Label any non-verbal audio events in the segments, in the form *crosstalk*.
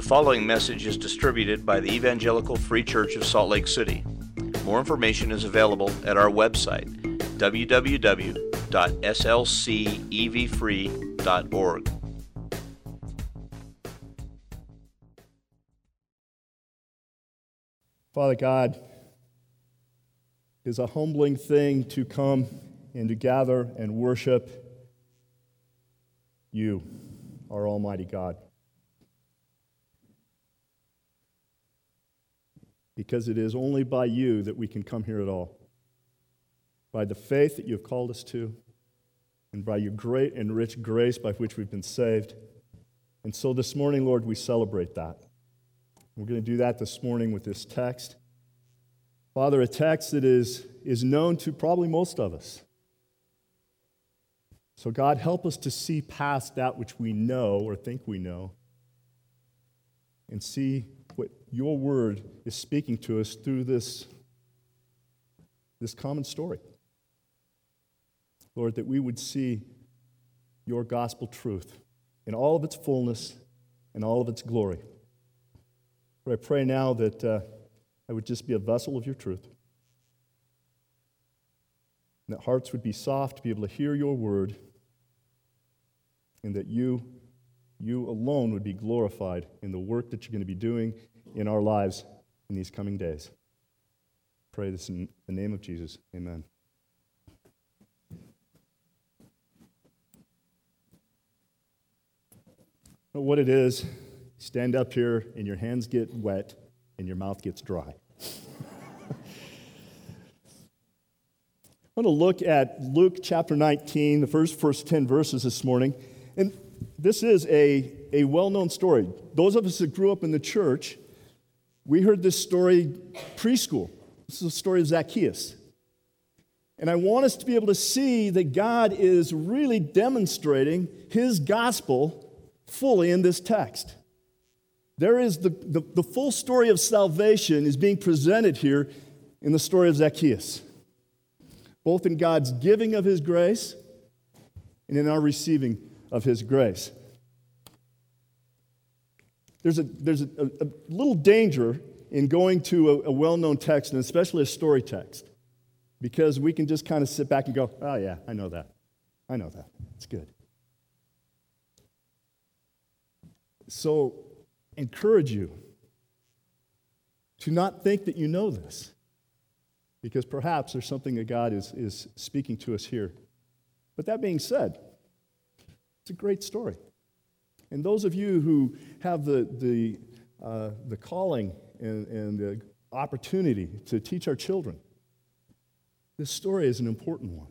The following message is distributed by the Evangelical Free Church of Salt Lake City. More information is available at our website, www.slcevfree.org. Father God, it is a humbling thing to come and to gather and worship you, our Almighty God. Because it is only by you that we can come here at all. By the faith that you have called us to, and by your great and rich grace by which we've been saved. And so this morning, Lord, we celebrate that. We're going to do that this morning with this text. Father, a text that is, is known to probably most of us. So, God, help us to see past that which we know or think we know and see what your word is speaking to us through this, this common story. Lord, that we would see your gospel truth in all of its fullness and all of its glory. Lord, I pray now that uh, I would just be a vessel of your truth. And that hearts would be soft to be able to hear your word, and that you, you alone would be glorified in the work that you're going to be doing in our lives in these coming days. Pray this in the name of Jesus. Amen. What it is, stand up here and your hands get wet and your mouth gets dry. I want to look at Luke chapter 19, the first, first 10 verses this morning. And this is a, a well known story. Those of us that grew up in the church we heard this story preschool. This is the story of Zacchaeus. And I want us to be able to see that God is really demonstrating his gospel fully in this text. There is the, the, the, full story of salvation is being presented here in the story of Zacchaeus, both in God's giving of his grace and in our receiving of his grace there's a, there's a, a, little danger in going to a, a well known text, and especially a story text, because we can just kind of sit back and go, oh, yeah, I know that. I know that. It's good. So, encourage you to not think that you know this, because perhaps there's something that God is, is speaking to us here. But that being said, it's a great story. And those of you who have the, the, uh, the calling and, and the opportunity to teach our children, this story is an important one.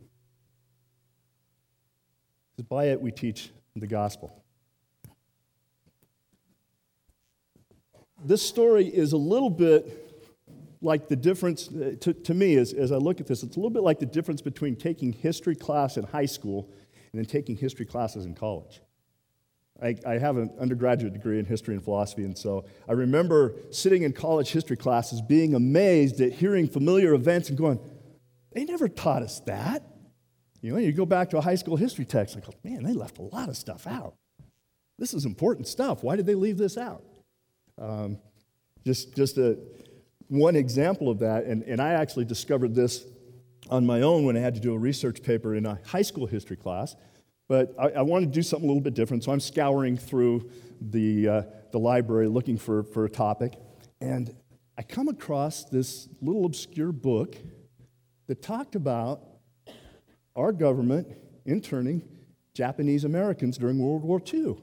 Because by it, we teach the gospel. This story is a little bit like the difference, uh, to, to me, as, as I look at this, it's a little bit like the difference between taking history class in high school and then taking history classes in college. I, I, have an undergraduate degree in history and philosophy, and so I remember sitting in college history classes being amazed at hearing familiar events and going, they never taught us that. You know, you go back to a high school history text, and go, man, they left a lot of stuff out. This is important stuff. Why did they leave this out? Um, just just a, one example of that, and, and I actually discovered this on my own when I had to do a research paper in a high school history class. But I, I want to do something a little bit different, so I'm scouring through the, uh, the library looking for, for a topic. And I come across this little obscure book that talked about our government interning Japanese Americans during World War II.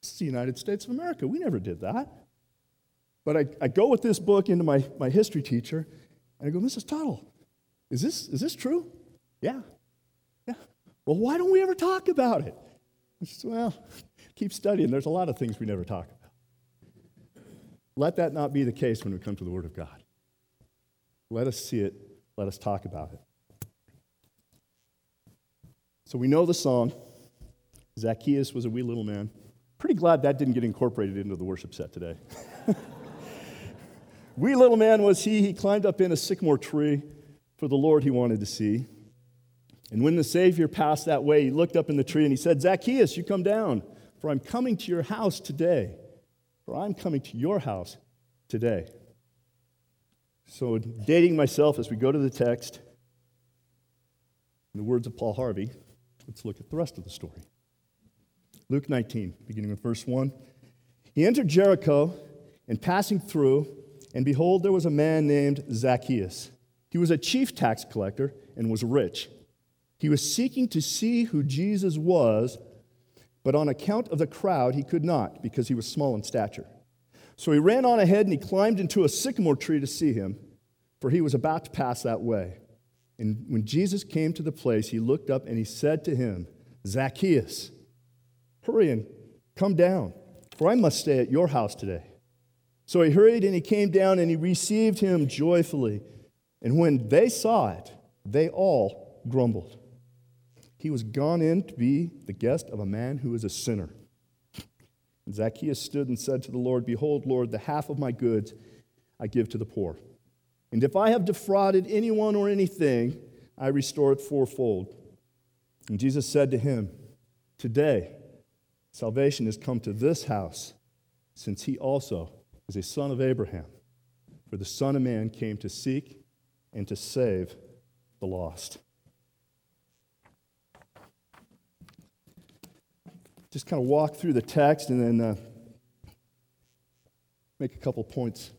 It's the United States of America. We never did that. But I, I go with this book into my, my history teacher, and I go, Mrs. Tuttle, is this, is this true? Yeah. Yeah. Well, why don't we ever talk about it? Said, well, keep studying. There's a lot of things we never talk about. Let that not be the case when we come to the Word of God. Let us see it. Let us talk about it. So we know the song. Zacchaeus was a wee little man. Pretty glad that didn't get incorporated into the worship set today. *laughs* wee little man was he. He climbed up in a sycamore tree for the Lord he wanted to see. And when the Savior passed that way, he looked up in the tree and he said, Zacchaeus, you come down, for I'm coming to your house today. For I'm coming to your house today. So, dating myself as we go to the text, in the words of Paul Harvey, let's look at the rest of the story. Luke 19, beginning with verse 1. He entered Jericho and passing through, and behold, there was a man named Zacchaeus. He was a chief tax collector and was rich. He was seeking to see who Jesus was, but on account of the crowd, he could not because he was small in stature. So he ran on ahead and he climbed into a sycamore tree to see him, for he was about to pass that way. And when Jesus came to the place, he looked up and he said to him, Zacchaeus, hurry and come down, for I must stay at your house today. So he hurried and he came down and he received him joyfully. And when they saw it, they all grumbled. He was gone in to be the guest of a man who was a sinner. And Zacchaeus stood and said to the Lord, Behold, Lord, the half of my goods I give to the poor. And if I have defrauded anyone or anything, I restore it fourfold. And Jesus said to him, Today salvation has come to this house, since he also is a son of Abraham. For the Son of Man came to seek and to save the lost. just kind of walk through the text and then uh, make a couple points.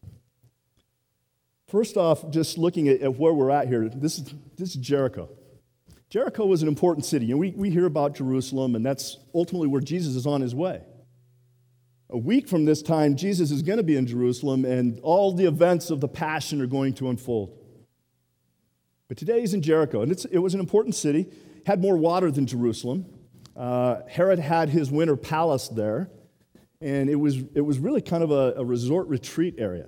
First off, just looking at, at, where we're at here, this is, this is Jericho. Jericho was an important city. and we, we hear about Jerusalem, and that's ultimately where Jesus is on his way. A week from this time, Jesus is going to be in Jerusalem, and all the events of the Passion are going to unfold. But today he's in Jericho, and it was an important city, had more water than Jerusalem. Uh, Herod had his winter palace there, and it was, it was really kind of a, a resort retreat area.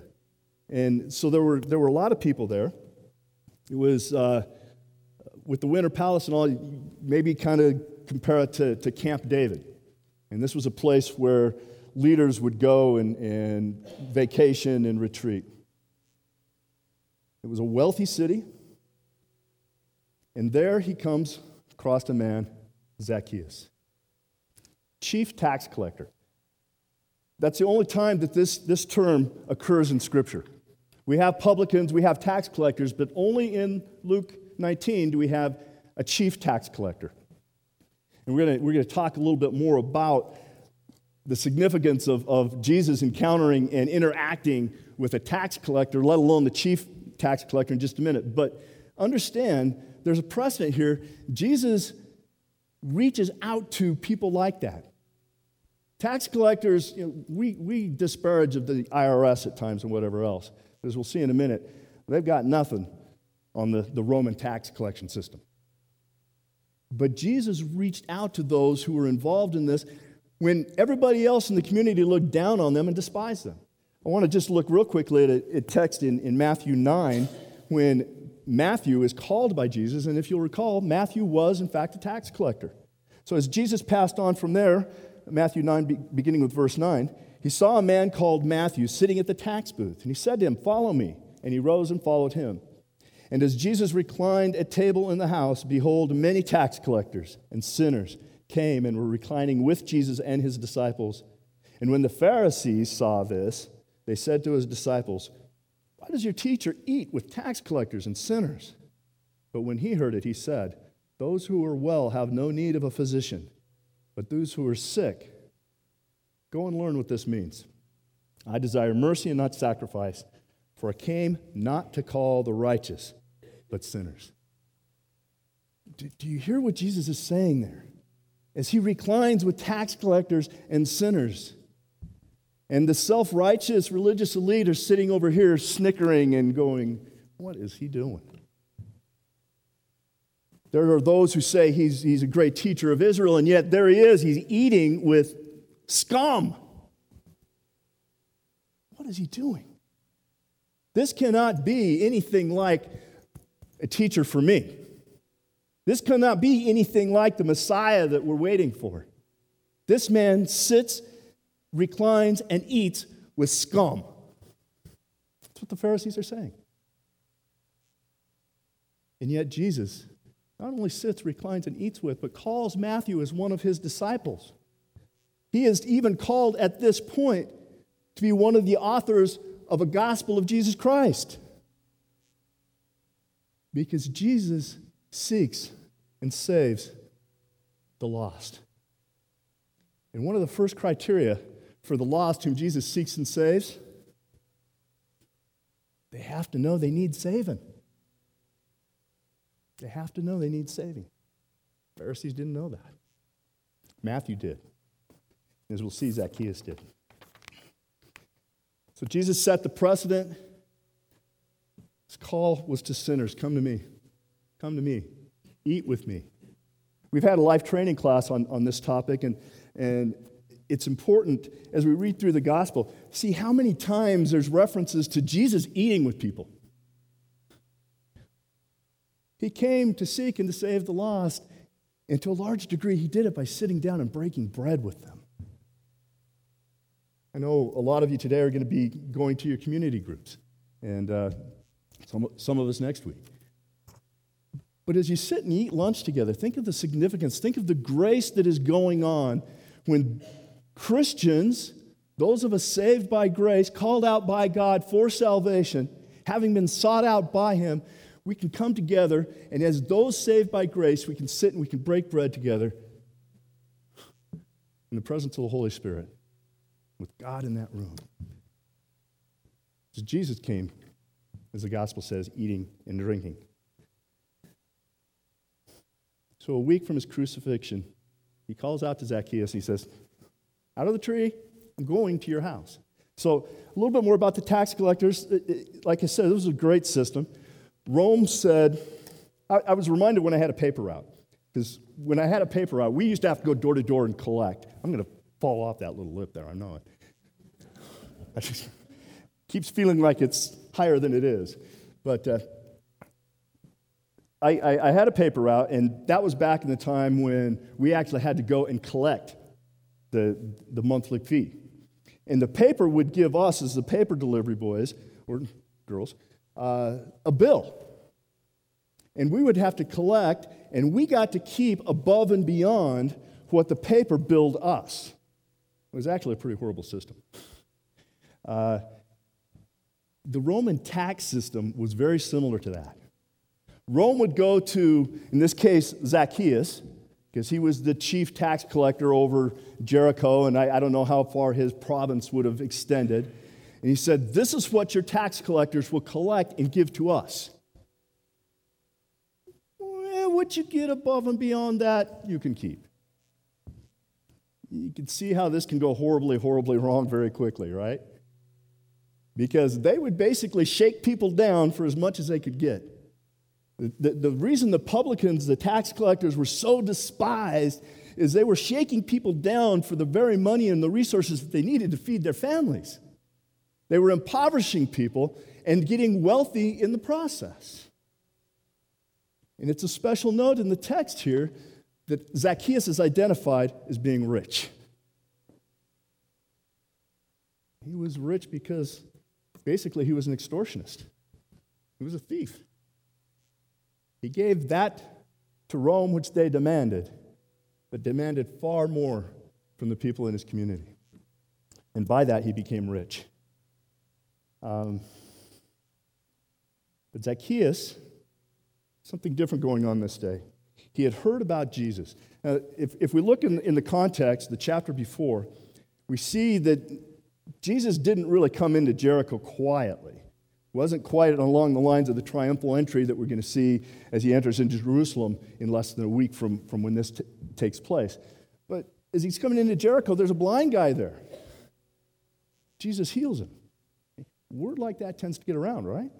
And so there were, there were a lot of people there. It was uh, with the winter palace and all, maybe kind of compare it to, to Camp David. And this was a place where leaders would go and, and vacation and retreat. It was a wealthy city. And there he comes across a man Zacchaeus, chief tax collector. That's the only time that this, this term occurs in Scripture. We have publicans, we have tax collectors, but only in Luke 19 do we have a chief tax collector. And we're going we're going to talk a little bit more about the significance of, of Jesus encountering and interacting with a tax collector, let alone the chief tax collector, in just a minute. But understand there's a precedent here. Jesus reaches out to people like that. Tax collectors, you know, we, we disparage of the IRS at times and whatever else. As we'll see in a minute, they've got nothing on the, the Roman tax collection system. But Jesus reached out to those who were involved in this when everybody else in the community looked down on them and despised them. I want to just look real quickly at a, text in, in Matthew 9 when Matthew is called by Jesus, and if you'll recall, Matthew was, in fact, a tax collector. So as Jesus passed on from there, Matthew 9, beginning with verse 9, he saw a man called Matthew sitting at the tax booth, and he said to him, Follow me. And he rose and followed him. And as Jesus reclined at table in the house, behold, many tax collectors and sinners came and were reclining with Jesus and his disciples. And when the Pharisees saw this, they said to his disciples, why does your teacher eat with tax collectors and sinners? But when he heard it, he said, Those who are well have no need of a physician, but those who are sick. Go and learn what this means. I desire mercy and not sacrifice, for I came not to call the righteous, but sinners. Do, do you hear what Jesus is saying there? As he reclines with tax collectors and sinners, and the self righteous religious elite are sitting over here snickering and going, What is he doing? There are those who say he's, he's a great teacher of Israel, and yet there he is. He's eating with scum. What is he doing? This cannot be anything like a teacher for me. This cannot be anything like the Messiah that we're waiting for. This man sits reclines, and eats with scum. That's what the Pharisees are saying. And yet, Jesus not only sits, reclines, and eats with, but calls Matthew as one of his disciples. He is even called at this point to be one of the authors of a gospel of Jesus Christ. Because Jesus seeks and saves the lost. And one of the first criteria for the lost whom Jesus seeks and saves, they have to know they need saving. They have to know they need saving. Pharisees didn't know that. Matthew did. As we'll see, Zacchaeus did. So Jesus set the precedent. His call was to sinners come to me. Come to me. Eat with me. We've had a life training class on, on this topic, and, and it's important as we read through the gospel, see how many times there's references to Jesus eating with people. He came to seek and to save the lost, and to a large degree, he did it by sitting down and breaking bread with them. I know a lot of you today are going to be going to your community groups, and uh, some, some of us next week. But as you sit and eat lunch together, think of the significance, think of the grace that is going on when Christians, those of us saved by grace, called out by God for salvation, having been sought out by Him, we can come together, and as those saved by grace, we can sit and we can break bread together in the presence of the Holy Spirit with God in that room. So Jesus came, as the gospel says, eating and drinking. So a week from his crucifixion, he calls out to Zacchaeus and he says, Out of the tree, I'm going to your house. So, a little bit more about the tax collectors. Like I said, this was a great system. Rome said, I, was reminded when I had a paper route, because when I had a paper route, we used to have to go door to door and collect. I'm going to fall off that little lip there, I know it. I just keeps feeling like it's higher than it is. But uh, I, I, I had a paper route, and that was back in the time when we actually had to go and collect the, the monthly fee. And the paper would give us, as the paper delivery boys or girls, uh, a bill. And we would have to collect, and we got to keep above and beyond what the paper billed us. It was actually a pretty horrible system. Uh, the Roman tax system was very similar to that. Rome would go to, in this case, Zacchaeus, because he was the chief tax collector over Jericho, and I, I don't know how far his province would have extended. And he said, This is what your tax collectors will collect and give to us. Well, what you get above and beyond that, you can keep. You can see how this can go horribly, horribly wrong very quickly, right? Because they would basically shake people down for as much as they could get. The, the, reason the publicans, the tax collectors, were so despised is they were shaking people down for the very money and the resources that they needed to feed their families. They were impoverishing people and getting wealthy in the process. And it's a special note in the text here that Zacchaeus is identified as being rich. He was rich because basically he was an extortionist, he was a thief. He gave that to Rome, which they demanded, but demanded far more from the people in his community. And by that, he became rich. Um, but Zacchaeus, something different going on this day. He had heard about Jesus. Now, if, if we look in, in the context, the chapter before, we see that Jesus didn't really come into Jericho quietly. Wasn't quite along the lines of the triumphal entry that we're going to see as he enters into Jerusalem in less than a week from, from when this t- takes place. But as he's coming into Jericho, there's a blind guy there. Jesus heals him word like that tends to get around, right?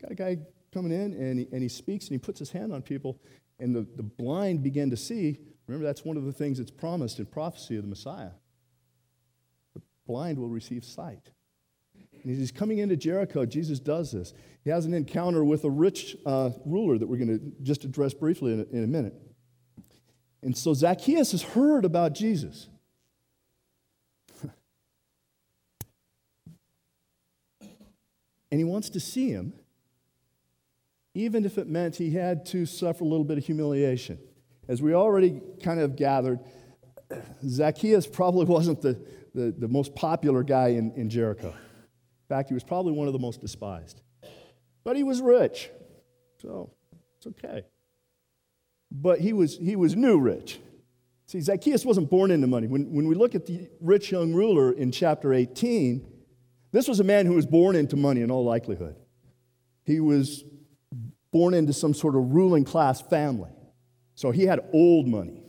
Got a guy coming in and he, and he speaks and he puts his hand on people, and the, the blind begin to see. Remember, that's one of the things that's promised in prophecy of the Messiah. The blind will receive sight. And he's coming into Jericho, Jesus does this. He has an encounter with a rich uh, ruler that we're going to just address briefly in a, in a minute. And so Zacchaeus has heard about Jesus. *laughs* and he wants to see him. even if it meant he had to suffer a little bit of humiliation. As we already kind of gathered, Zacchaeus probably *laughs* wasn't the, the, the most popular guy in, in Jericho. In fact, he was probably one of the most despised. But he was rich, so it's okay. But he was, he was new rich. See, Zacchaeus wasn't born into money. When, when we look at the rich young ruler in chapter 18, this was a man who was born into money in all likelihood. He was born into some sort of ruling class family. So he had old money.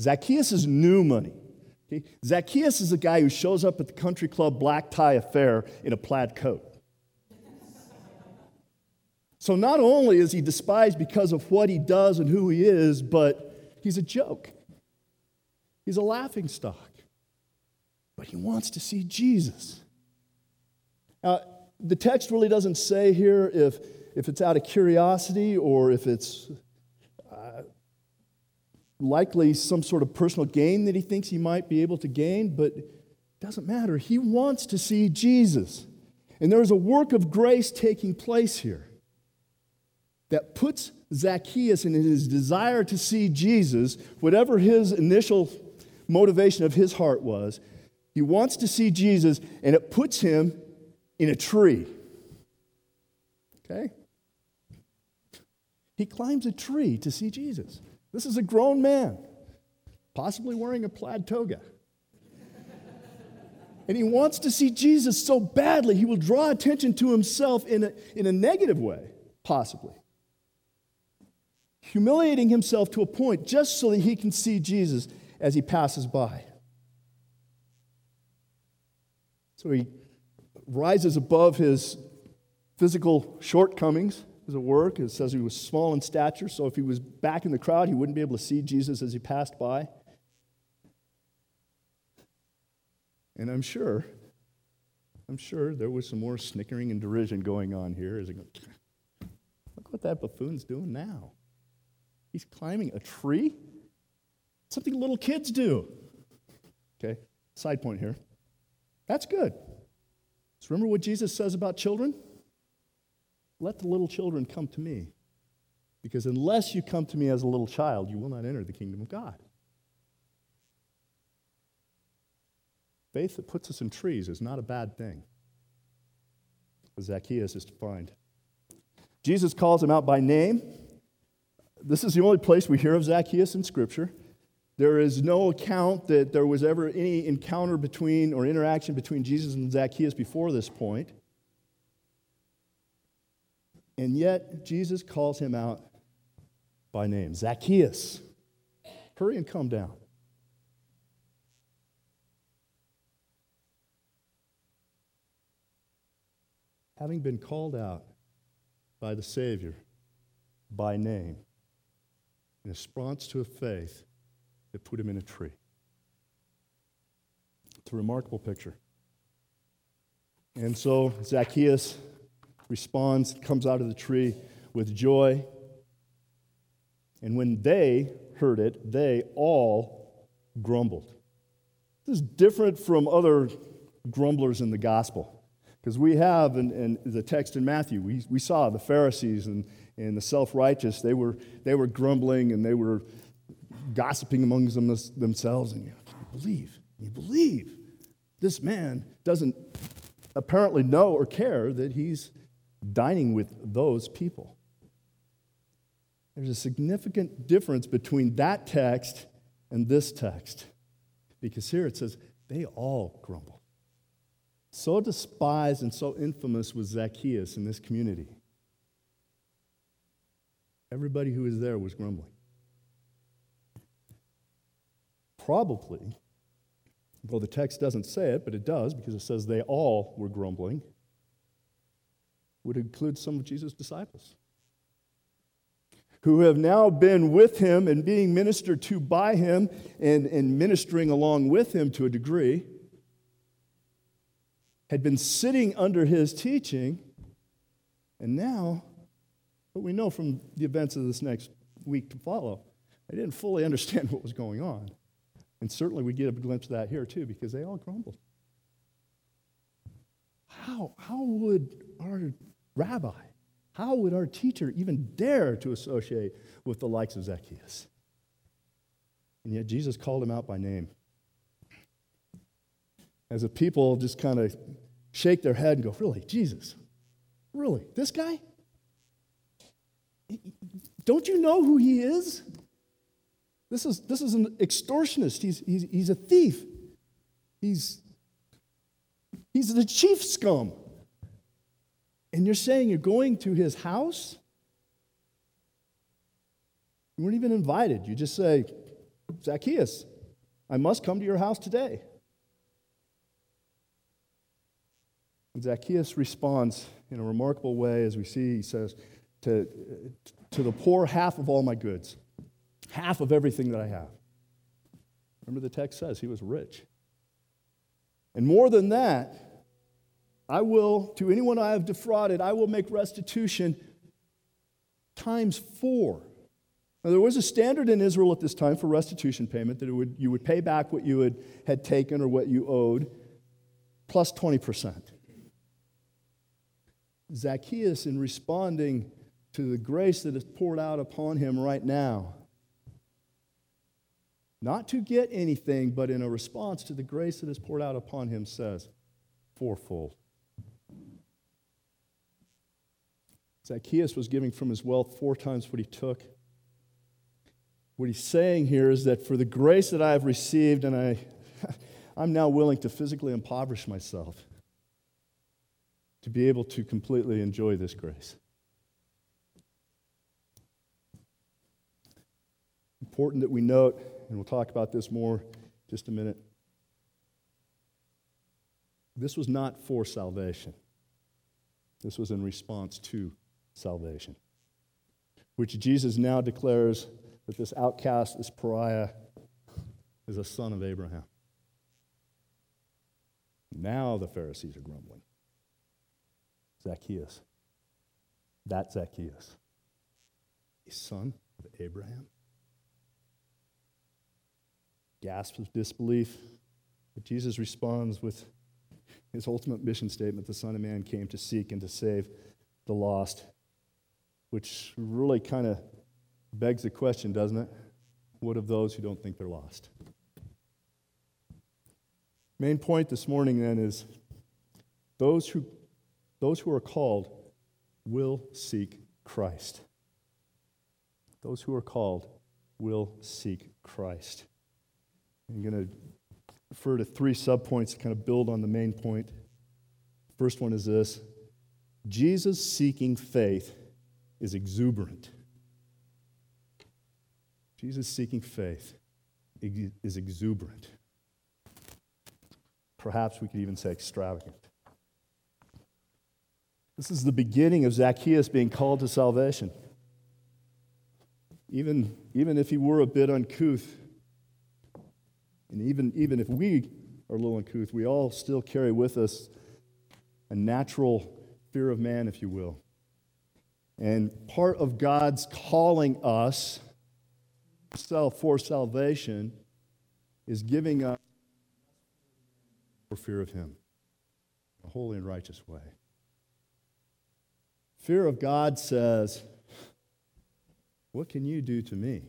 Zacchaeus is new money. Okay? Zacchaeus is a guy who shows up at the country club black tie affair in a plaid coat. So not only is he despised because of what he does and who he is, but he's a joke. He's a laughing stock. But he wants to see Jesus. Now, the text really doesn't say here if, if it's out of curiosity or if it's likely some sort of personal gain that he thinks he might be able to gain, but it doesn't matter. He wants to see Jesus. And there's a work of grace taking place here that puts Zacchaeus in his desire to see Jesus, whatever his initial motivation of his heart was, he wants to see Jesus, and it puts him in a tree. Okay? He climbs a tree to see Jesus. This is a grown man, possibly wearing a plaid toga. and he wants to see Jesus so badly, he will draw attention to himself in a, in a negative way, possibly humiliating himself to a point just so that he can see Jesus as he passes by. So he rises above his physical shortcomings, as work. It says he was small in stature, so if he was back in the crowd, he wouldn't be able to see Jesus as he passed by. And I'm sure, I'm sure there was some more snickering and derision going on here as goes, *sniffs* look what that buffoon's doing now. He's climbing a tree? Something little kids do. Okay, side point here. That's good. So remember what Jesus says about children? Let the little children come to me. Because unless you come to me as a little child, you will not enter the kingdom of God. Faith that puts us in trees is not a bad thing. Zacchaeus is to find. Jesus calls him out by name. This is the only place we hear of Zacchaeus in Scripture. There is no account that there was ever any encounter between or interaction between Jesus and Zacchaeus before this point. And yet, Jesus calls him out by name Zacchaeus, hurry and come down. Having been called out by the Savior by name, in response to a faith that put him in a tree. It's a remarkable picture. And so Zacchaeus responds, comes out of the tree with joy. And when they heard it, they all grumbled. This is different from other grumblers in the gospel. Because we have in, in, the text in Matthew, we, we saw the Pharisees and, and the self righteous, they were, they were grumbling and they were gossiping among them, themselves. And you, know, believe? You believe? This man doesn't apparently know or care that he's dining with those people. There's a significant difference between that text and this text. Because here it says, they all grumble. So despised and so infamous was Zacchaeus in this community. Everybody who was there was grumbling. Probably, though the text doesn't say it, but it does because it says they all were grumbling, would include some of Jesus' disciples who have now been with him and being ministered to by him and, and ministering along with him to a degree, had been sitting under his teaching, and now but we know from the events of this next week to follow, they didn't fully *laughs* understand what was going on. And certainly we get a glimpse of that here too, because they all grumbled. How, how would our rabbi, How would our teacher even dare to associate with the likes of Zacchaeus? And yet Jesus called him out by name. As the people just kind of shake their head and go, Really, Jesus? Really? This guy? Don't you know who he is? This is, this is an extortionist. He's, he's, he's a thief. He's, he's the chief scum. And you're saying you're going to his house? You weren't even invited. You just say, Zacchaeus, I must come to your house today. And Zacchaeus responds in a remarkable way, as we see, he says, to, to the poor, half of all my goods, half of everything that I have. Remember, the text says he was rich. And more than that, I will, to anyone I have defrauded, I will make restitution times four. Now, there was a standard in Israel at this time for restitution payment that would, you would pay back what you had, had taken or what you owed, plus 20%. Zacchaeus, in responding to the grace that is poured out upon him right now, not to get anything, but in a response to the grace that is poured out upon him, says, fourfold. Zacchaeus was giving from his wealth four times what he took. What he's saying here is that for the grace that I have received, and I, *laughs* I'm now willing to physically impoverish myself to be able to completely enjoy this grace. Important that we note, and we'll talk about this more just a minute. This was not for salvation. This was in response to salvation, which Jesus now declares that this outcast, this pariah, is a son of Abraham. Now the Pharisees are grumbling. Zacchaeus. That Zacchaeus. A son of Abraham. Gasps of disbelief. But Jesus responds with his ultimate mission statement the Son of Man came to seek and to save the lost, which really kind of begs the question, doesn't it? What of those who don't think they're lost? Main point this morning then is those who those who are called will seek Christ. Those who are called will seek Christ. I'm going to refer to three subpoints to kind of build on the main point. First one is this Jesus seeking faith is exuberant. Jesus seeking faith is exuberant. Perhaps we could even say extravagant. This is the beginning of Zacchaeus being called to salvation. Even, even if he were a bit uncouth, and even, even if we are a little uncouth, we all still carry with us a natural fear of man, if you will. And part of God's calling us for salvation is giving up for fear of Him, a holy and righteous way. Fear of God says, What can you do to me?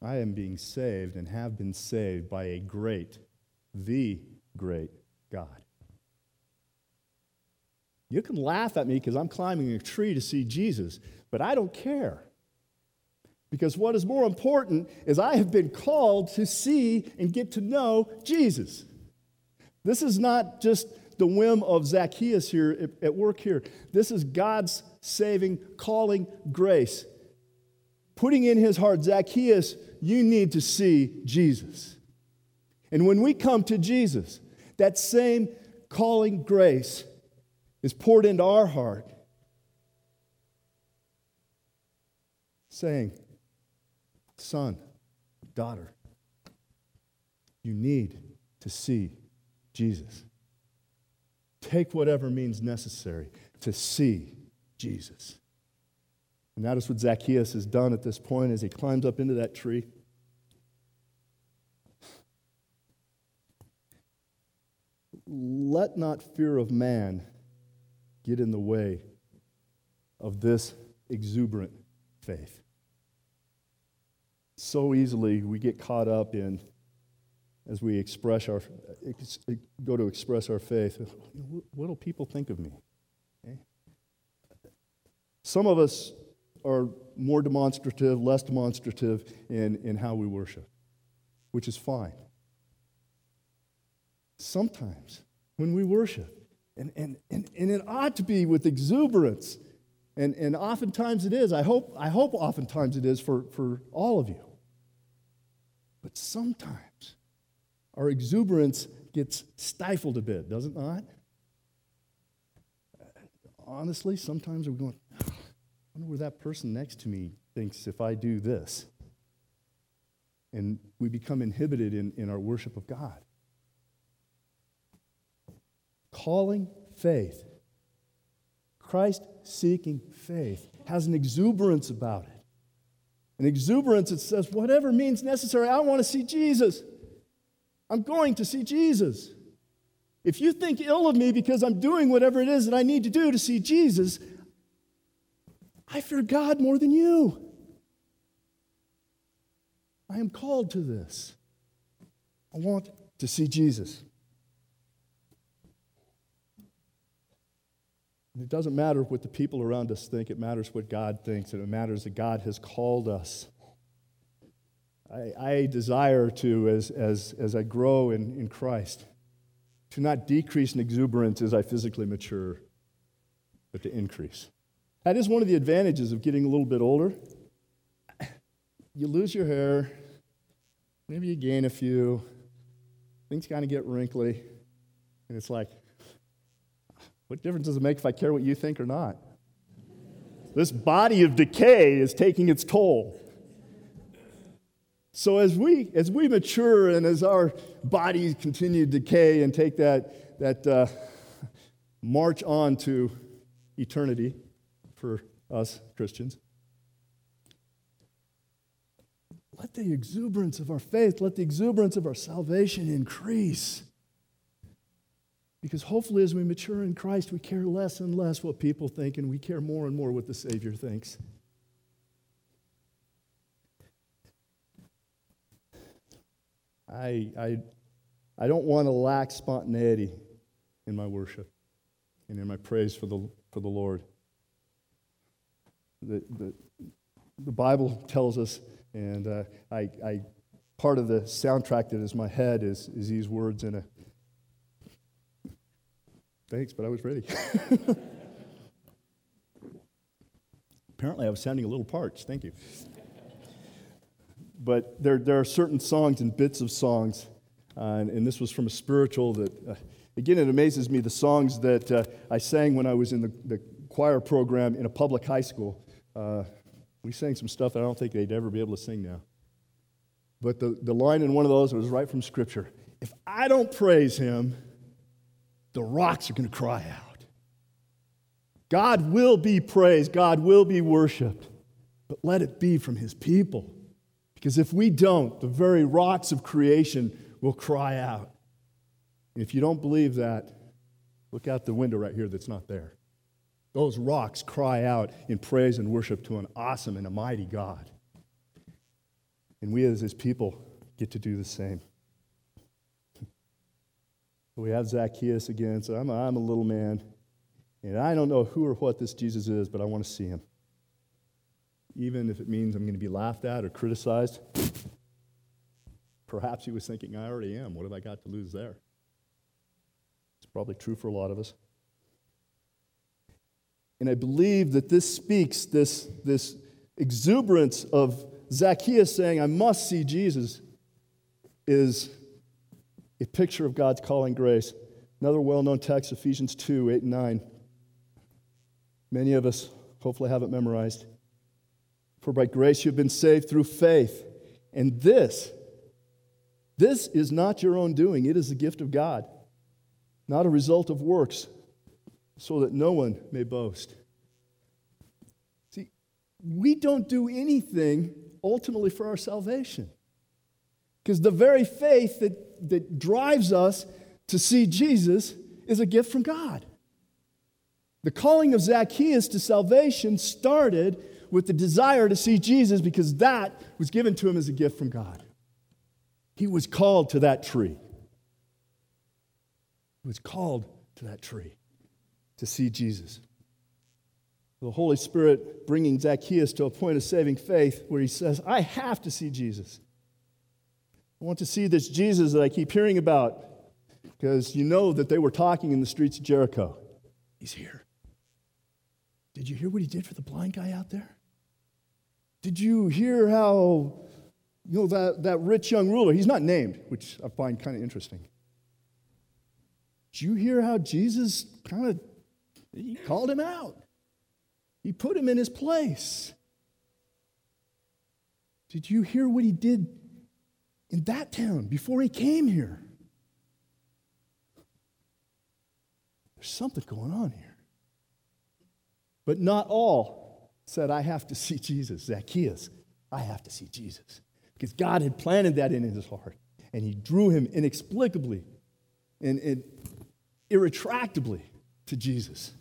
I am being saved and have been saved by a great, the great God. You can laugh at me because I'm climbing a tree to see Jesus, but I don't care. Because what is more important is I have been called to see and get to know Jesus. This is not just the whim of Zacchaeus here at work here. This is God's saving, calling grace. Putting in his heart, Zacchaeus, you need to see Jesus. And when we come to Jesus, that same calling grace is poured into our heart, saying, Son, daughter, you need to see Jesus. Take whatever means necessary to see Jesus. And that is what Zacchaeus has done at this point as he climbs up into that tree. Let not fear of man get in the way of this exuberant faith. So easily we get caught up in, as we express our, go to express our faith, what will people think of me? Okay? Some of us are more demonstrative, less demonstrative in, in how we worship, which is fine. Sometimes when we worship, and, and, and, and it ought to be with exuberance, and, and oftentimes it is. I hope, I hope oftentimes it is for, for all of you. But sometimes our exuberance gets stifled a bit, does it not? Honestly, sometimes we're going, I wonder where that person next to me thinks if I do this. And we become inhibited in, in our worship of God. Calling faith, Christ seeking faith, has an exuberance about it. An exuberance that says, whatever means necessary, I want to see Jesus. I'm going to see Jesus. If you think ill of me because I'm doing whatever it is that I need to do to see Jesus, I fear God more than you. I am called to this. I want to see Jesus. It doesn't matter what the people around us think, it matters what God thinks, and it matters that God has called us. I, I desire to, as, as, as I grow in, in Christ, to not decrease in exuberance as I physically mature, but to increase. That is one of the advantages of getting a little bit older. *coughs* You lose your hair, maybe you gain a few, things kind of get wrinkly, and it's like, what difference does it make if I care what you think or not? This body of decay is taking its toll. So as we as we mature and as our bodies continue to decay and take that that uh, march on to eternity for us Christians, let the exuberance of our faith, let the exuberance of our salvation increase. Because hopefully, as we mature in Christ, we care less and less what people think, and we care more and more what the Savior thinks. I, I, I don't want to lack spontaneity in my worship and in my praise for the, for the Lord. The, the, the Bible tells us, and uh, I, I, part of the soundtrack that is my head is, is these words in a Thanks, but I was ready. *laughs* Apparently, I was sounding a little parched. Thank you. But there, there are certain songs and bits of songs, uh, and, and, this was from a spiritual that, uh, again, it amazes me the songs that uh, I sang when I was in the, the, choir program in a public high school. Uh, we sang some stuff that I don't think they'd ever be able to sing now. But the, the line in one of those was right from Scripture If I don't praise him, the rocks are going to cry out. God will be praised, God will be worshiped, but let it be from his people. Because if we don't, the very rocks of creation will cry out. And if you don't believe that, look out the window right here that's not there. Those rocks cry out in praise and worship to an awesome and a mighty God. And we as his people get to do the same. We have Zacchaeus again. So I'm a, I'm a little man. And I don't know who or what this Jesus is, but I want to see him. Even if it means I'm going to be laughed at or criticized. Perhaps he was thinking, I already am. What have I got to lose there? It's probably true for a lot of us. And I believe that this speaks, this, this exuberance of Zacchaeus saying, I must see Jesus, is a picture of God's calling grace. Another well known text, Ephesians 2 8 and 9. Many of us hopefully have it memorized. For by grace you've been saved through faith. And this, this is not your own doing, it is the gift of God, not a result of works, so that no one may boast. See, we don't do anything ultimately for our salvation. Because the very faith that, that drives us to see Jesus is a gift from God. The calling of Zacchaeus to salvation started with the desire to see Jesus because that was given to him as a gift from God. He was called to that tree. He was called to that tree to see Jesus. The Holy Spirit bringing Zacchaeus to a point of saving faith where he says, I have to see Jesus. I want to see this Jesus that I keep hearing about because you know that they were talking in the streets of Jericho. He's here. Did you hear what he did for the blind guy out there? Did you hear how, you know, that, that rich young ruler, he's not named, which I find kind of interesting. Did you hear how Jesus kind of, he called him out? He put him in his place. Did you hear what he did in that town before he came here? There's something going on here. But not all said, I have to see Jesus. Zacchaeus, I have to see Jesus. Because God had planted that in his heart, and he drew him inexplicably and, and irretractably to Jesus.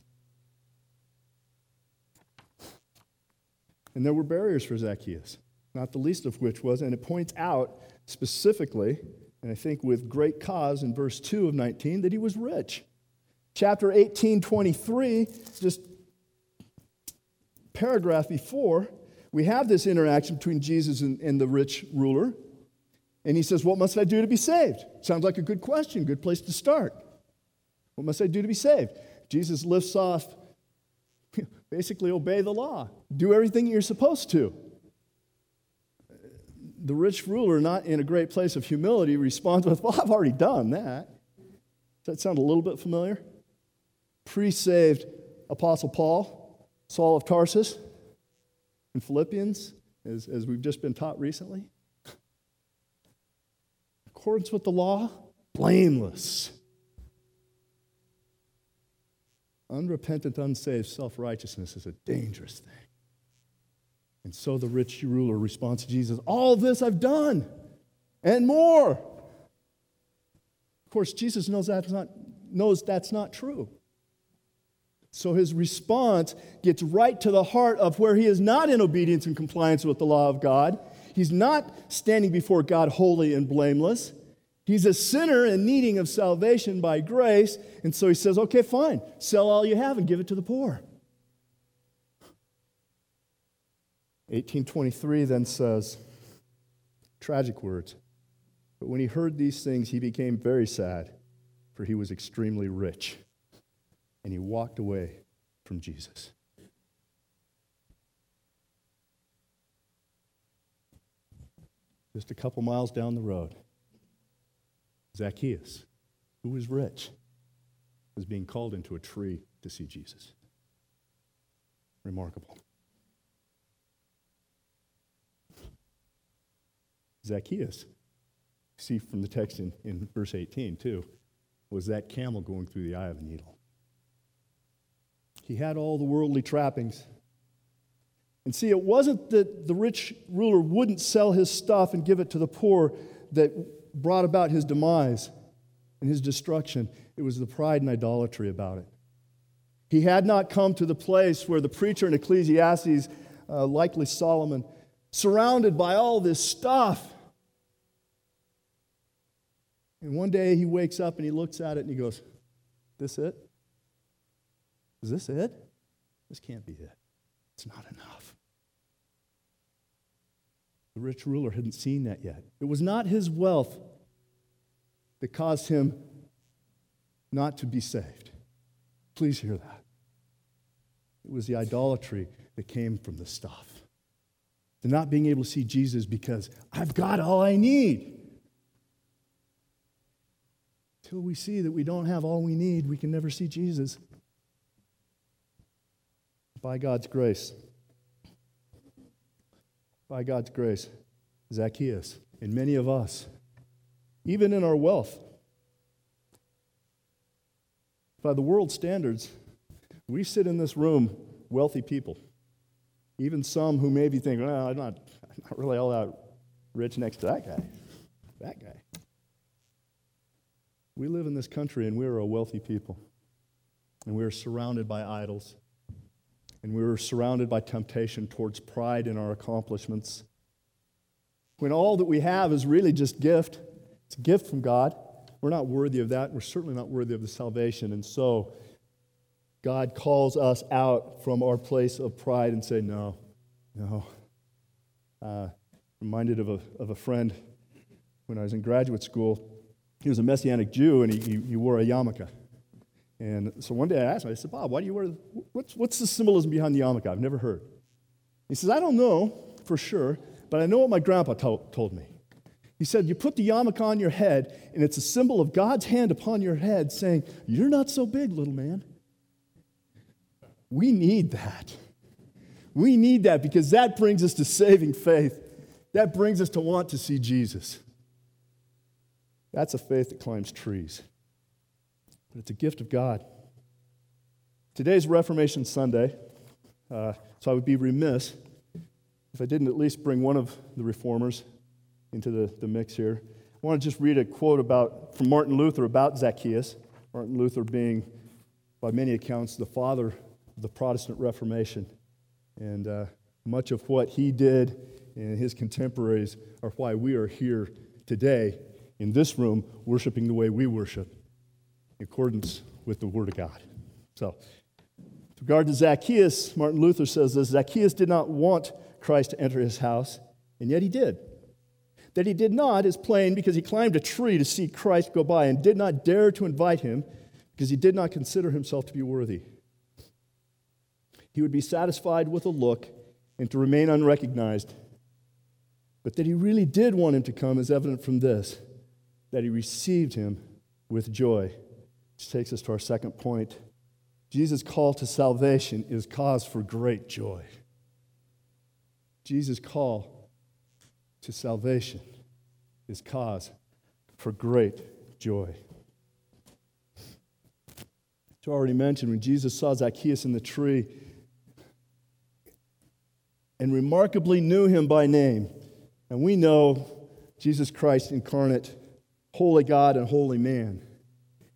And there were barriers for Zacchaeus, not the least of which was, and it points out specifically, and I think with great cause in verse 2 of 19, that he was rich. Chapter 18, 23, just paragraph before, we have this interaction between Jesus and, and the rich ruler. And he says, What must I do to be saved? Sounds like a good question, good place to start. What must I do to be saved? Jesus lifts off *laughs* basically obey the law, do everything you're supposed to. The rich ruler, not in a great place of humility, responds with, Well, I've already done that. Does that sound a little bit familiar? Pre saved Apostle Paul, Saul of Tarsus, in Philippians, as, as we've just been taught recently. Accordance with the law, blameless Unrepentant, unsaved self righteousness is a dangerous thing. And so the rich ruler responds to Jesus All this I've done and more. Of course, Jesus knows that's not, knows that's not true. So his response gets right to the heart of where he is not in obedience and compliance with the law of God. He's not standing before God holy and blameless. He's a sinner and needing of salvation by grace. And so he says, okay, fine, sell all you have and give it to the poor. 1823 then says, tragic words. But when he heard these things, he became very sad, for he was extremely rich. And he walked away from Jesus. Just a couple miles down the road. Zacchaeus, who was rich, was being called into a tree to see Jesus. Remarkable. Zacchaeus, see from the text in, in verse 18 too, was that camel going through the eye of a needle. He had all the worldly trappings. And see, it wasn't that the rich ruler wouldn't sell his stuff and give it to the poor that brought about his demise and his destruction. It was the pride and idolatry about it. He had not come to the place where the preacher in Ecclesiastes, uh, likely Solomon, surrounded by all this stuff. And one day he wakes up and he looks at it and he goes, This it? Is this it? This can't be it. It's not enough. The rich ruler hadn't seen that yet. It was not his wealth that caused him not to be saved. Please hear that. It was the idolatry that came from the stuff. The not being able to see Jesus because I've got all I need. Till we see that we don't have all we need, we can never see Jesus. By God's grace, by God's grace, Zacchaeus and many of us, even in our wealth, by the world standards, we sit in this room wealthy people. Even some who maybe think, well, I'm not, I'm not really all that rich next to that guy. That guy. We live in this country and we're a wealthy people. and we are surrounded by idols, and we are surrounded by temptation towards pride in our accomplishments. When all that we have is really just gift, it's a gift from God. We're not worthy of that. We're certainly not worthy of the salvation. And so, God calls us out from our place of pride and say, No, no. Uh, reminded of a, of a friend when I was in graduate school. He was a Messianic Jew and he, he, he wore a yarmulke. And so one day I asked him, I said, Bob, why do you wear, what's, what's the symbolism behind the yarmulke? I've never heard. He says, I don't know for sure, but I know what my grandpa to- told me. He said, You put the yarmulke on your head, and it's a symbol of God's hand upon your head saying, You're not so big, little man. We need that. We need that because that brings us to saving faith. That brings us to want to see Jesus. That's a faith that climbs trees. But it's a gift of God. Today's Reformation Sunday, uh, so I would be remiss if I didn't at least bring one of the reformers into the, the mix here. I want to just read a quote about, from Martin Luther about Zacchaeus. Martin Luther being, by many accounts, the father of the Protestant Reformation. And uh, much of what he did and his contemporaries are why we are here today in this room worshiping the way we worship in accordance with the Word of God. So, with regard to Zacchaeus, Martin Luther says this Zacchaeus did not want Christ to enter his house, and yet he did. That he did not is plain because he climbed a tree to see Christ go by and did not dare to invite him because he did not consider himself to be worthy. He would be satisfied with a look and to remain unrecognized. But that he really did want him to come is evident from this that he received him with joy. Which takes us to our second point. Jesus' call to salvation is cause for great joy. Jesus' call to salvation is cause for great joy. As already mentioned, when Jesus saw Zacchaeus in the tree and remarkably knew him by name, and we know Jesus Christ incarnate, holy God and holy man.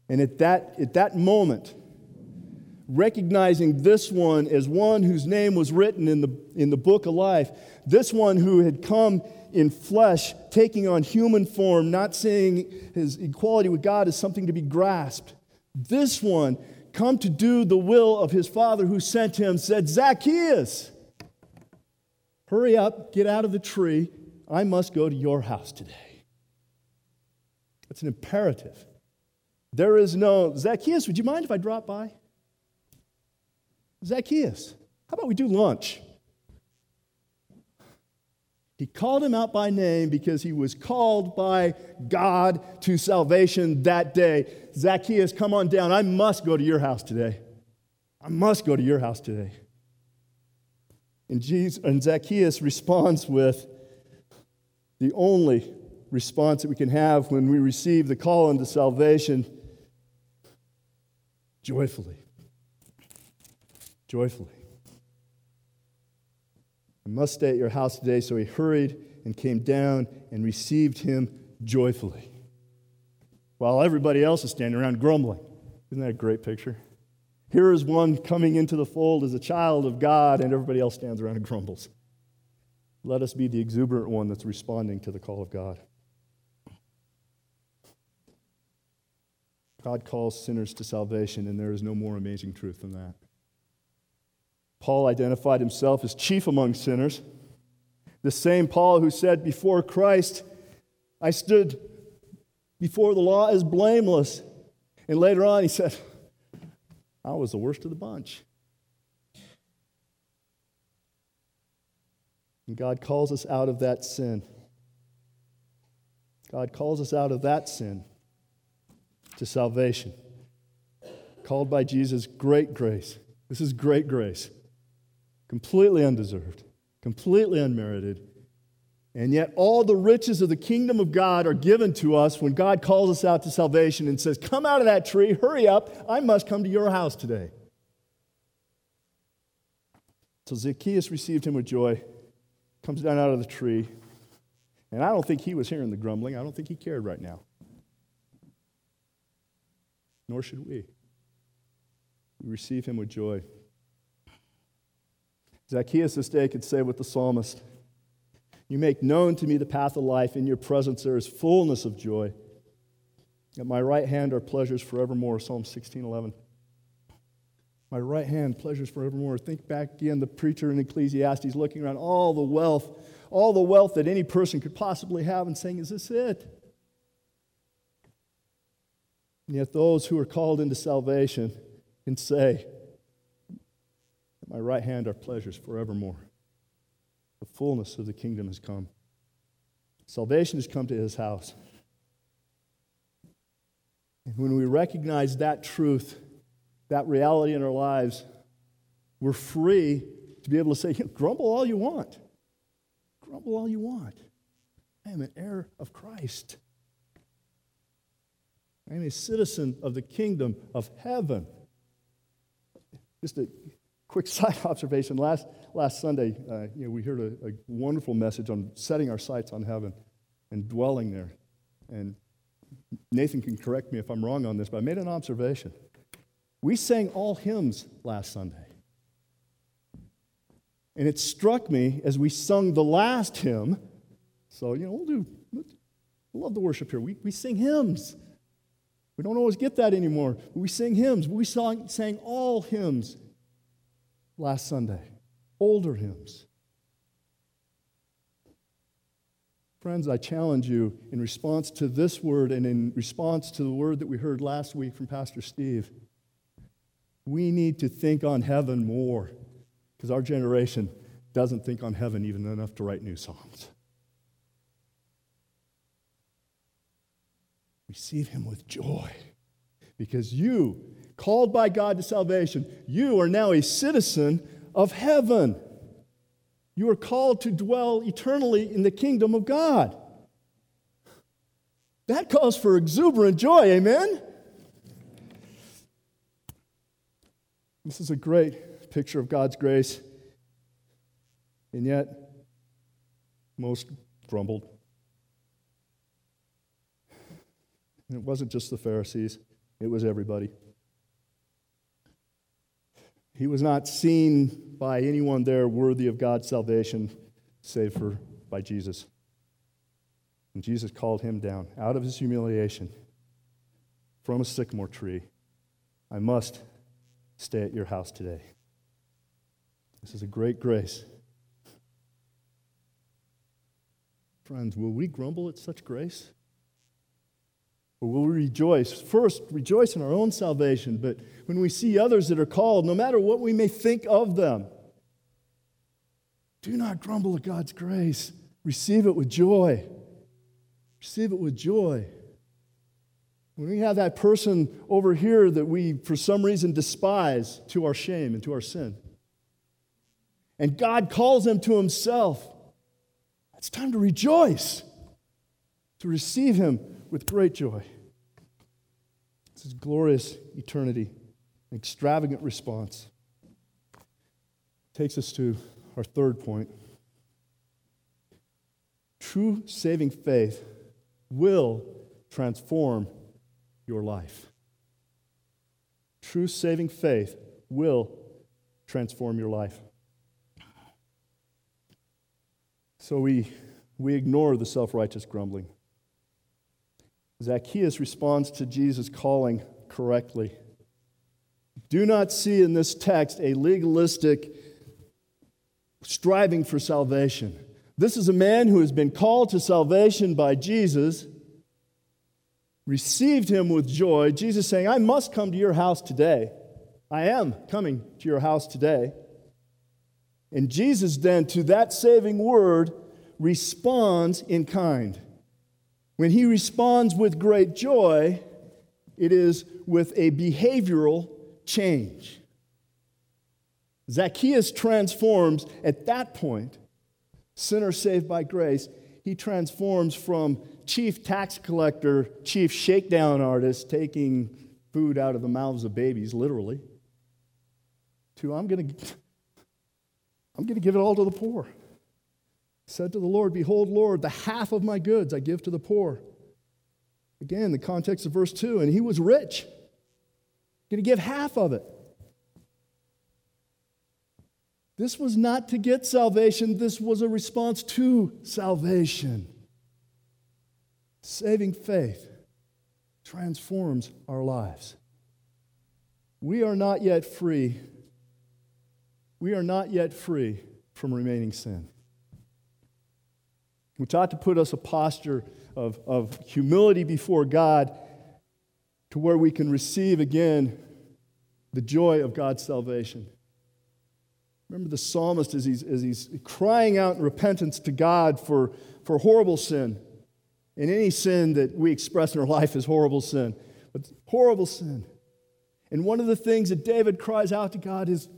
And at that, at that moment, recognizing this one as one whose name was written in the, in the book of life, this one who had come in flesh, taking on human form, not seeing his equality with God as something to be grasped. This one, come to do the will of his Father who sent him, said, Zacchaeus, hurry up, get out of the tree. I must go to your house today. That's an imperative. There is no, Zacchaeus, would you mind if I drop by? Zacchaeus, how about we do lunch? He called him out by name because he was called by God to salvation that day. Zacchaeus, come on down. I must go to your house today. I must go to your house today. And, Jesus, and Zacchaeus responds with the only response that we can have when we receive the call into salvation joyfully. Joyfully. I must stay at your house today. So he hurried and came down and received him joyfully. While everybody else is standing around grumbling. Isn't that a great picture? Here is one coming into the fold as a child of God, and everybody else stands around and grumbles. Let us be the exuberant one that's responding to the call of God. God calls sinners to salvation, and there is no more amazing truth than that. Paul identified himself as chief among sinners. The same Paul who said, Before Christ, I stood before the law as blameless. And later on, he said, I was the worst of the bunch. And God calls us out of that sin. God calls us out of that sin to salvation. Called by Jesus' great grace. This is great grace completely undeserved, completely unmerited. And yet, all the riches of the kingdom of God are given to us when God calls us out to salvation and says, Come out of that tree, hurry up, I must come to your house today. So Zacchaeus received him with joy, comes down out of the tree, and I don't think he was hearing the grumbling. I don't think he cared right now. Nor should we. We receive him with joy. Zacchaeus this day could say with the psalmist, You make known to me the path of life. In your presence there is fullness of joy. At my right hand are pleasures forevermore. Psalm 16 11. My right hand, pleasures forevermore. Think back again, the preacher in Ecclesiastes looking around all the wealth, all the wealth that any person could possibly have and saying, Is this it? And yet, those who are called into salvation can say, At my right hand are pleasures forevermore. The fullness of the kingdom has come. Salvation has come to his house. And when we recognize that truth, that reality in our lives, we're free to be able to say, grumble all you want. Grumble all you want. I am an heir of Christ. I am a citizen of the kingdom of heaven. Just a quick *laughs* side observation. Last, last Sunday, uh, you know, we heard a, a wonderful message on setting our sights on heaven and dwelling there. And Nathan can correct me if I'm wrong on this, but I made an observation. We sang all hymns last Sunday. And it struck me as we sung the last hymn. So, you know, we'll do, we love the worship here. We, we sing hymns. We don't always get that anymore. We sing hymns. We sang, sang all hymns last Sunday, older hymns. Friends, I challenge you in response to this word and in response to the word that we heard last week from Pastor Steve. We need to think on heaven more because our generation doesn't think on heaven even enough to write new songs. Receive him with joy because you, called by God to salvation, you are now a citizen of heaven. You are called to dwell eternally in the kingdom of God. That calls for exuberant joy, amen? This is a great picture of God's grace, and yet most grumbled. And it wasn't just the Pharisees, it was everybody. He was not seen by anyone there worthy of God's salvation, save for by Jesus. And Jesus called him down out of his humiliation from a sycamore tree. I must stay at your house today. This is a great grace. Friends, will we grumble at such grace? Or will we rejoice? First, rejoice in our own salvation, but when we see others that are called, no matter what we may think of them, do not grumble at God's grace. Receive it with joy. Receive it with joy. When we have that person over here that we, for some reason, despise to our shame and to our sin, and God calls them to Himself, it's time to rejoice, to receive Him with great joy. This is glorious eternity, an extravagant response. Takes us to our third point. True saving faith will transform your life. True saving faith will transform your life. So we, we ignore the self righteous grumbling. Zacchaeus responds to Jesus' calling correctly. Do not see in this text a legalistic striving for salvation. This is a man who has been called to salvation by Jesus, received him with joy. Jesus saying, I must come to your house today. I am coming to your house today. And Jesus then, to that saving word, responds in kind. When he responds with great joy, it is with a behavioral change. Zacchaeus transforms at that point, sinner saved by grace, he transforms from chief tax collector, chief shakedown artist, taking food out of the mouths of babies, literally, to I'm going to I'm going to give it all to the poor said to the Lord, Behold, Lord, the half of my goods I give to the poor. Again, the context of verse 2, and he was rich. Going to give half of it. This was not to get salvation, this was a response to salvation. Saving faith transforms our lives. We are not yet free. We are not yet free from remaining sin. Which ought to put us a posture of, of humility before God to where we can receive again the joy of God's salvation. Remember the psalmist as he's, as he's crying out in repentance to God for, for horrible sin. And any sin that we express in our life is horrible sin. But horrible sin. And one of the things that David cries out to God is,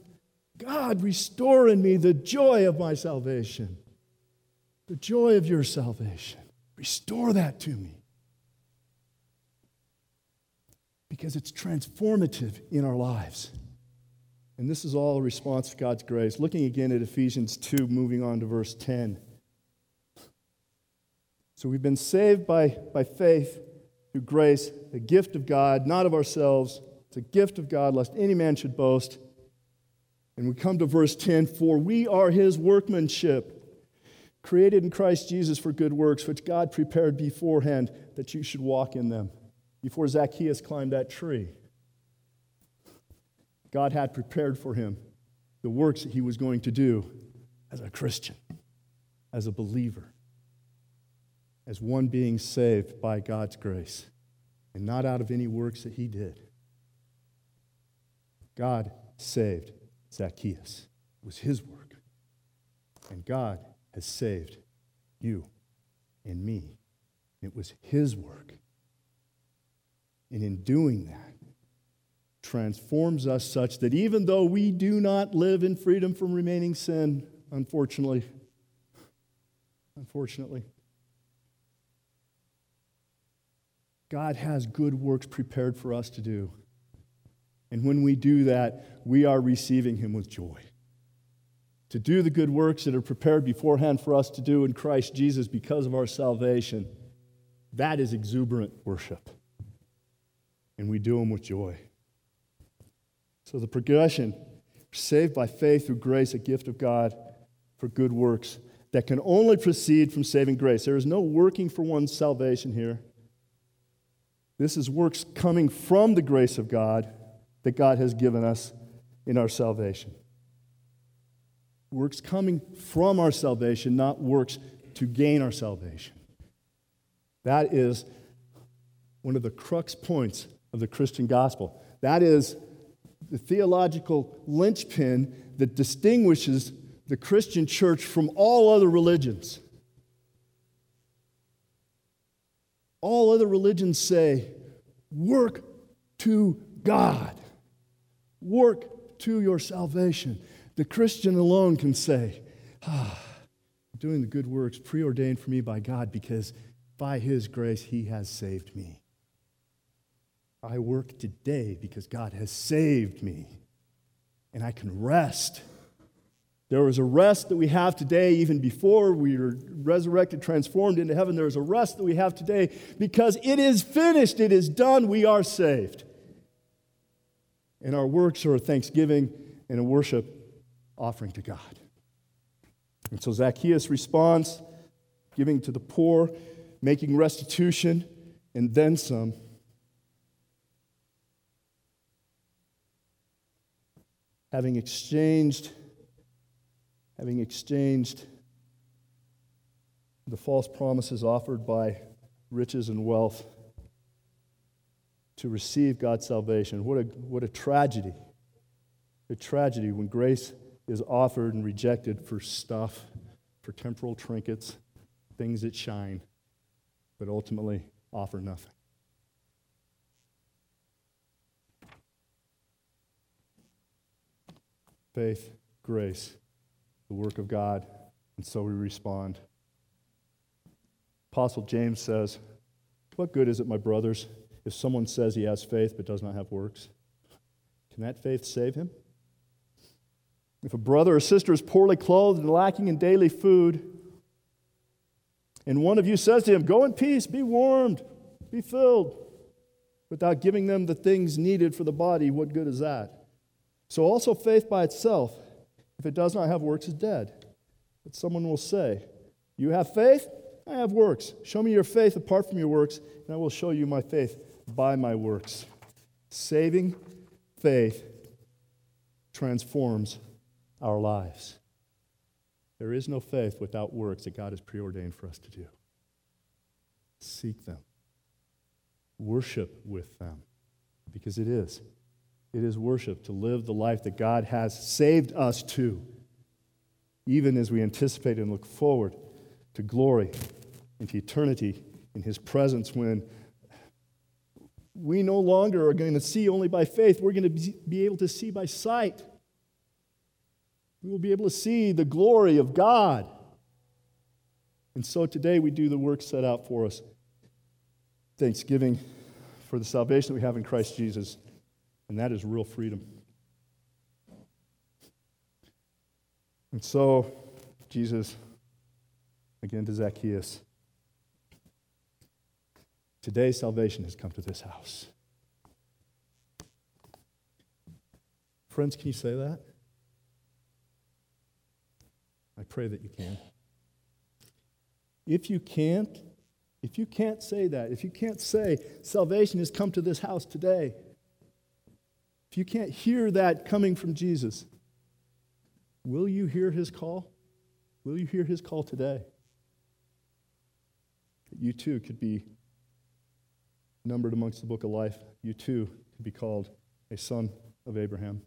God, restore in me the joy of my salvation, the joy of your salvation. Restore that to me. Because it's transformative in our lives. And this is all a response to God's grace. Looking again at Ephesians 2, moving on to verse 10. So we've been saved by, by faith through grace, a gift of God, not of ourselves. It's a gift of God, lest any man should boast. And we come to verse 10 For we are his workmanship, created in Christ Jesus for good works, which God prepared beforehand that you should walk in them. Before Zacchaeus climbed that tree. God had prepared for him the works that he was going to do as a Christian, as a believer, as one being saved by God's grace, and not out of any works that he did. God saved Zacchaeus. It was his work. And God has saved you and me. It was his work. And in doing that, transforms us such that even though we do not live in freedom from remaining sin, unfortunately, unfortunately, God has good works prepared for us to do. And when we do that, we are receiving Him with joy. To do the good works that are prepared beforehand for us to do in Christ Jesus because of our salvation, that is exuberant worship. And we do them with joy. So the progression saved by faith through grace, a gift of God for good works that can only proceed from saving grace. There is no working for one's salvation here. This is works coming from the grace of God that God has given us in our salvation. Works coming from our salvation, not works to gain our salvation. That is one of the crux points of the Christian gospel. That is the theological linchpin that distinguishes the Christian church from all other religions. All other religions say, work to God, work to your salvation. The Christian alone can say, ah, I'm doing the good works preordained for me by God because by His grace He has saved me. I work today because God has saved me. And I can rest. There is a rest that we have today, even before we are resurrected, transformed into heaven. There is a rest that we have today because it is finished, it is done, we are saved. And our works are a thanksgiving and a worship offering to God. And so Zacchaeus responds, giving to the poor, making restitution, and then some. having exchanged having exchanged the false promises offered by riches and wealth to receive God's salvation. What a, what a tragedy. A tragedy when grace is offered and rejected for stuff, for temporal trinkets, things that shine, but ultimately offer nothing. faith, grace, the work of God, and so we respond. Apostle James says, What good is it, my brothers, if someone says he has faith but does not have works? Can that faith save him? If a brother or sister is poorly clothed and lacking in daily food, and one of you says to him, Go in peace, be warmed, be filled, without giving them the things needed for the body, what good is that? So, also, faith by itself, if it does not have works, is dead. But someone will say, You have faith? I have works. Show me your faith apart from your works, and I will show you my faith by my works. Saving faith transforms our lives. There is no faith without works that God has preordained for us to do. Seek them, worship with them, because it is. It is worship to live the life that God has saved us to, even as we anticipate and look forward to glory, into eternity in His presence when we no longer are going to see only by faith, we're going to be able to see by sight. We will be able to see the glory of God. And so today we do the work set out for us thanksgiving for the salvation that we have in Christ Jesus, and that is real freedom. And so, Jesus, again to Zacchaeus, today salvation has come to this house. Friends, can you say that? I pray that you can. If you can't, if you can't say that, if you can't say salvation has come to this house today, if you can't hear that coming from Jesus, will you hear his call? Will you hear his call today? You too could be numbered amongst the book of life. You too could be called a son of Abraham,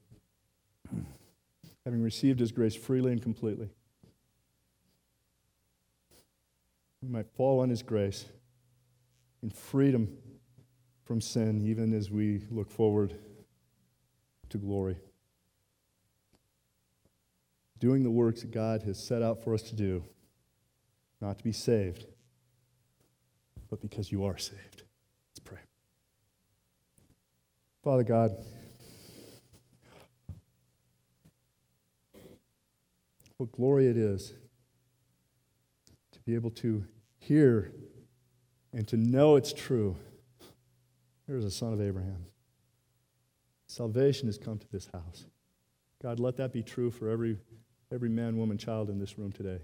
*clears throat* having received his grace freely and completely. We might fall on His grace in freedom from sin, even as we look forward to glory. Doing the works that God has set out for us to do, not to be saved, but because you are saved. Let's pray. Father God, what glory it is be able to hear and to know it's true. There's a son of Abraham. Salvation has come to this house. God, let that be true for every, every man, woman, child in this room today.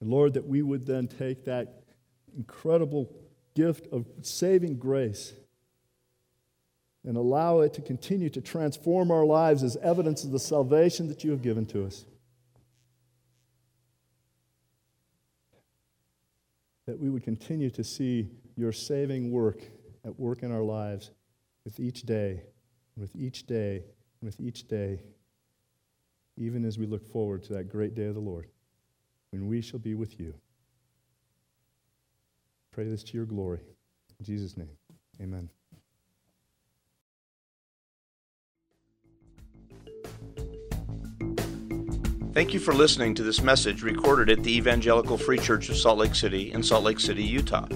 And Lord, that we would then take that incredible gift of saving grace and allow it to continue to transform our lives as evidence of the salvation that you have given to us. That we would continue to see your saving work at work in our lives with each day, with each day, with each day, even as we look forward to that great day of the Lord, when we shall be with you. Pray this to your glory. In Jesus' name, amen. Thank you for listening to this message recorded at the Evangelical Free Church of Salt Lake City in Salt Lake City, Utah.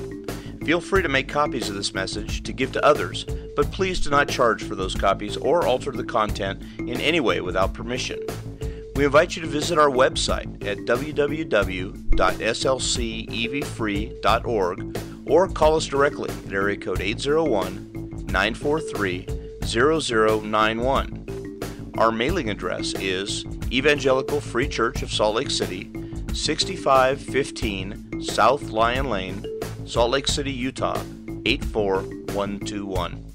Feel free to make copies of this message to give to others, but please do not charge for those copies or alter the content in any way without permission. We invite you to visit our website at www.slcevfree.org or call us directly at area code 801 943 0091. Our mailing address is Evangelical Free Church of Salt Lake City, 6515 South Lion Lane, Salt Lake City, Utah, 84121.